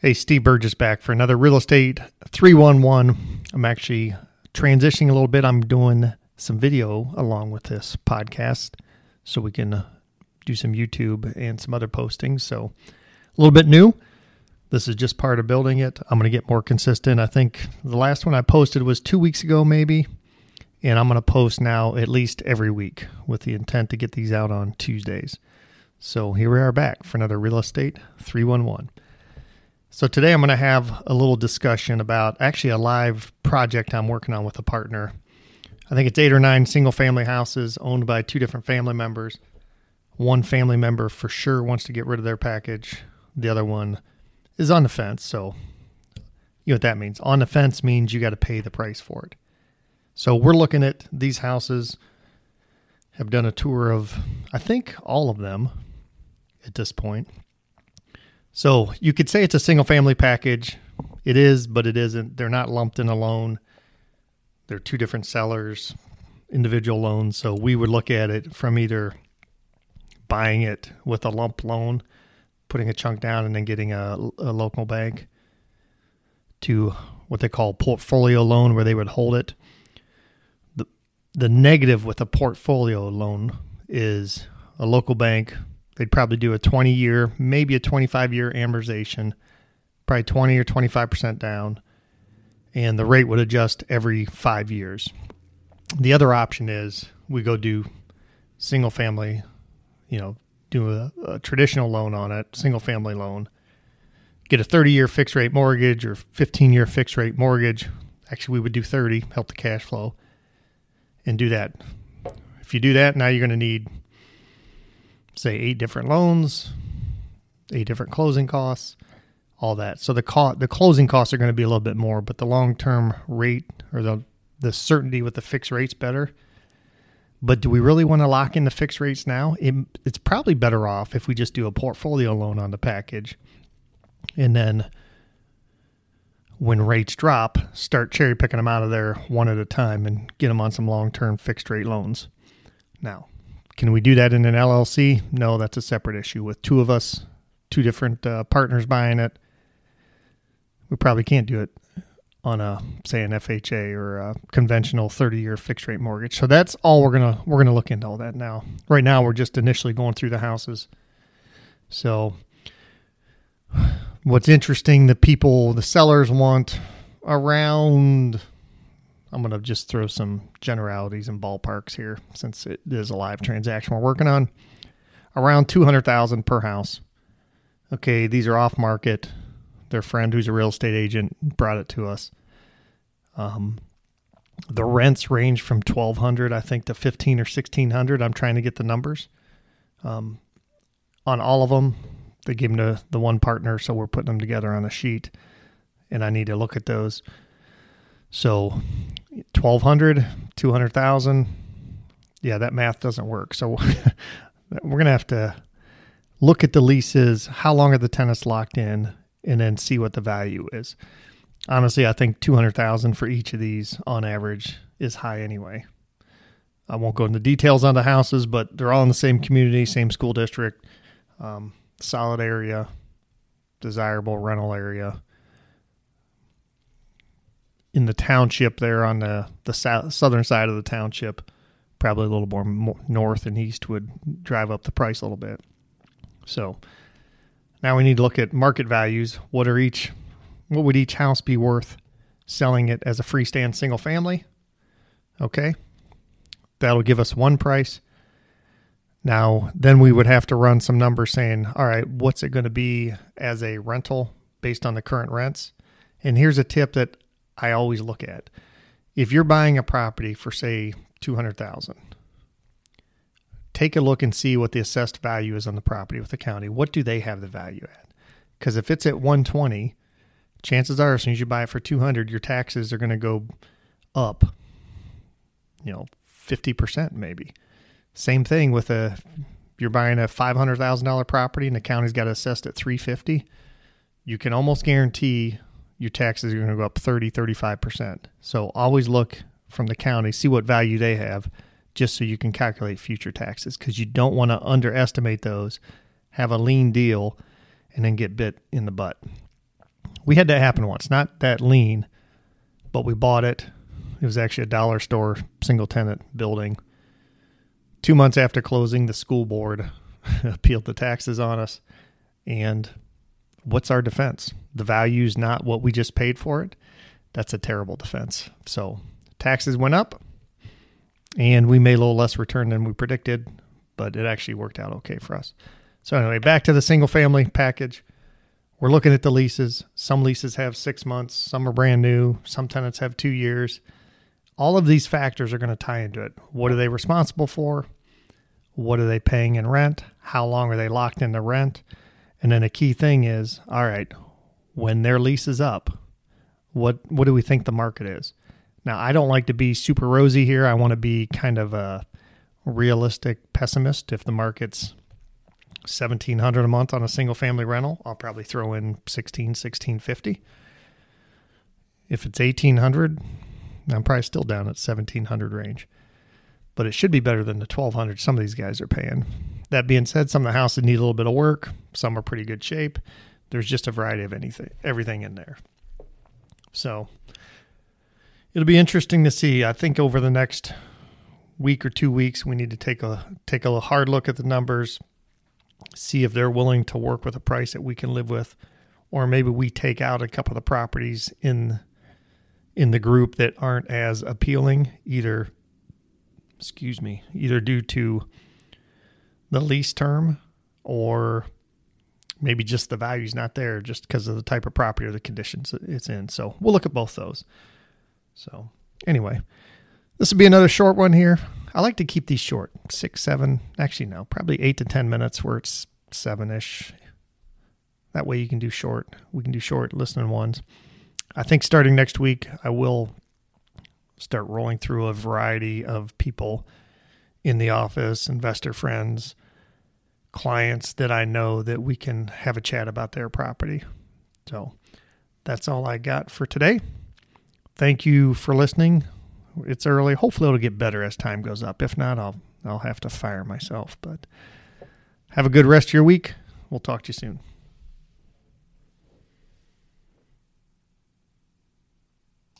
Hey, Steve Burgess back for another Real Estate 311. I'm actually transitioning a little bit. I'm doing some video along with this podcast so we can uh, do some YouTube and some other postings. So a little bit new. This is just part of building it. I'm going to get more consistent. I think the last one I posted was two weeks ago, maybe. And I'm going to post now at least every week with the intent to get these out on Tuesdays. So here we are back for another Real Estate 311. So today I'm going to have a little discussion about actually a live project I'm working on with a partner. I think it's eight or nine single family houses owned by two different family members. One family member for sure wants to get rid of their package. The other one is on the fence. So you know what that means. On the fence means you got to pay the price for it. So we're looking at these houses, have done a tour of, I think, all of them at this point. So you could say it's a single family package. It is, but it isn't. They're not lumped in a loan. They're two different sellers, individual loans. So we would look at it from either buying it with a lump loan, putting a chunk down, and then getting a, a local bank to what they call portfolio loan, where they would hold it. The, the negative with a portfolio loan is a local bank They'd probably do a 20 year, maybe a 25 year amortization, probably 20 or 25% down, and the rate would adjust every five years. The other option is we go do single family, you know, do a, a traditional loan on it, single family loan, get a 30 year fixed rate mortgage or 15 year fixed rate mortgage. Actually, we would do 30, help the cash flow, and do that. If you do that, now you're going to need say eight different loans, eight different closing costs, all that. So the co- the closing costs are going to be a little bit more, but the long term rate or the the certainty with the fixed rates better. But do we really want to lock in the fixed rates now? It, it's probably better off if we just do a portfolio loan on the package, and then when rates drop, start cherry picking them out of there one at a time and get them on some long term fixed rate loans. Now, can we do that in an LLC? No, that's a separate issue. With two of us, two different uh, partners buying it, we probably can't do it on a say an FHA or a conventional 30-year fixed rate mortgage. So that's all we're gonna we're gonna look into all that now. Right now, we're just initially going through the houses. So what's interesting, the people, the sellers want around I'm going to just throw some generalities and ballparks here since it is a live transaction we're working on. Around 200,000 per house. Okay, these are off market. Their friend who's a real estate agent brought it to us. Um, the rents range from 1200 I think to 15 or 1600. I'm trying to get the numbers. Um, on all of them, they gave them to the one partner, so we're putting them together on a sheet and I need to look at those. So 1200, 200,000. Yeah, that math doesn't work. So we're going to have to look at the leases, how long are the tenants locked in, and then see what the value is. Honestly, I think 200,000 for each of these on average is high anyway. I won't go into details on the houses, but they're all in the same community, same school district, um, solid area, desirable rental area in the township there on the the south, southern side of the township, probably a little more, more north and east would drive up the price a little bit. So now we need to look at market values. What are each what would each house be worth selling it as a freestand single family? Okay. That'll give us one price. Now, then we would have to run some numbers saying, all right, what's it going to be as a rental based on the current rents? And here's a tip that I always look at. If you're buying a property for say 200,000, take a look and see what the assessed value is on the property with the county. What do they have the value at? Cuz if it's at 120, chances are as soon as you buy it for 200, your taxes are going to go up you know, 50% maybe. Same thing with a you're buying a $500,000 property and the county's got it assessed at 350, you can almost guarantee your taxes are going to go up 30, 35%. So always look from the county, see what value they have, just so you can calculate future taxes because you don't want to underestimate those, have a lean deal, and then get bit in the butt. We had that happen once, not that lean, but we bought it. It was actually a dollar store, single tenant building. Two months after closing, the school board appealed the taxes on us. And what's our defense? The value's not what we just paid for it. That's a terrible defense. So taxes went up and we made a little less return than we predicted, but it actually worked out okay for us. So anyway, back to the single family package. We're looking at the leases. Some leases have six months, some are brand new, some tenants have two years. All of these factors are going to tie into it. What are they responsible for? What are they paying in rent? How long are they locked into rent? And then a key thing is, all right, when their lease is up, what what do we think the market is? Now, I don't like to be super rosy here. I want to be kind of a realistic pessimist. If the market's 1700 a month on a single family rental, I'll probably throw in 16 1650. If it's 1800, I'm probably still down at 1700 range. But it should be better than the 1200 some of these guys are paying. That being said, some of the houses need a little bit of work. Some are pretty good shape. There's just a variety of anything, everything in there. So it'll be interesting to see. I think over the next week or two weeks, we need to take a take a hard look at the numbers, see if they're willing to work with a price that we can live with, or maybe we take out a couple of the properties in in the group that aren't as appealing, either excuse me, either due to the lease term or maybe just the value's not there just because of the type of property or the conditions it's in. So we'll look at both those. So anyway, this will be another short one here. I like to keep these short, six, seven, actually no, probably eight to ten minutes where it's seven ish. That way you can do short. We can do short listening ones. I think starting next week, I will start rolling through a variety of people in the office, investor friends, clients that I know that we can have a chat about their property. So that's all I got for today. Thank you for listening. It's early. Hopefully it'll get better as time goes up. If not, I'll I'll have to fire myself. But have a good rest of your week. We'll talk to you soon.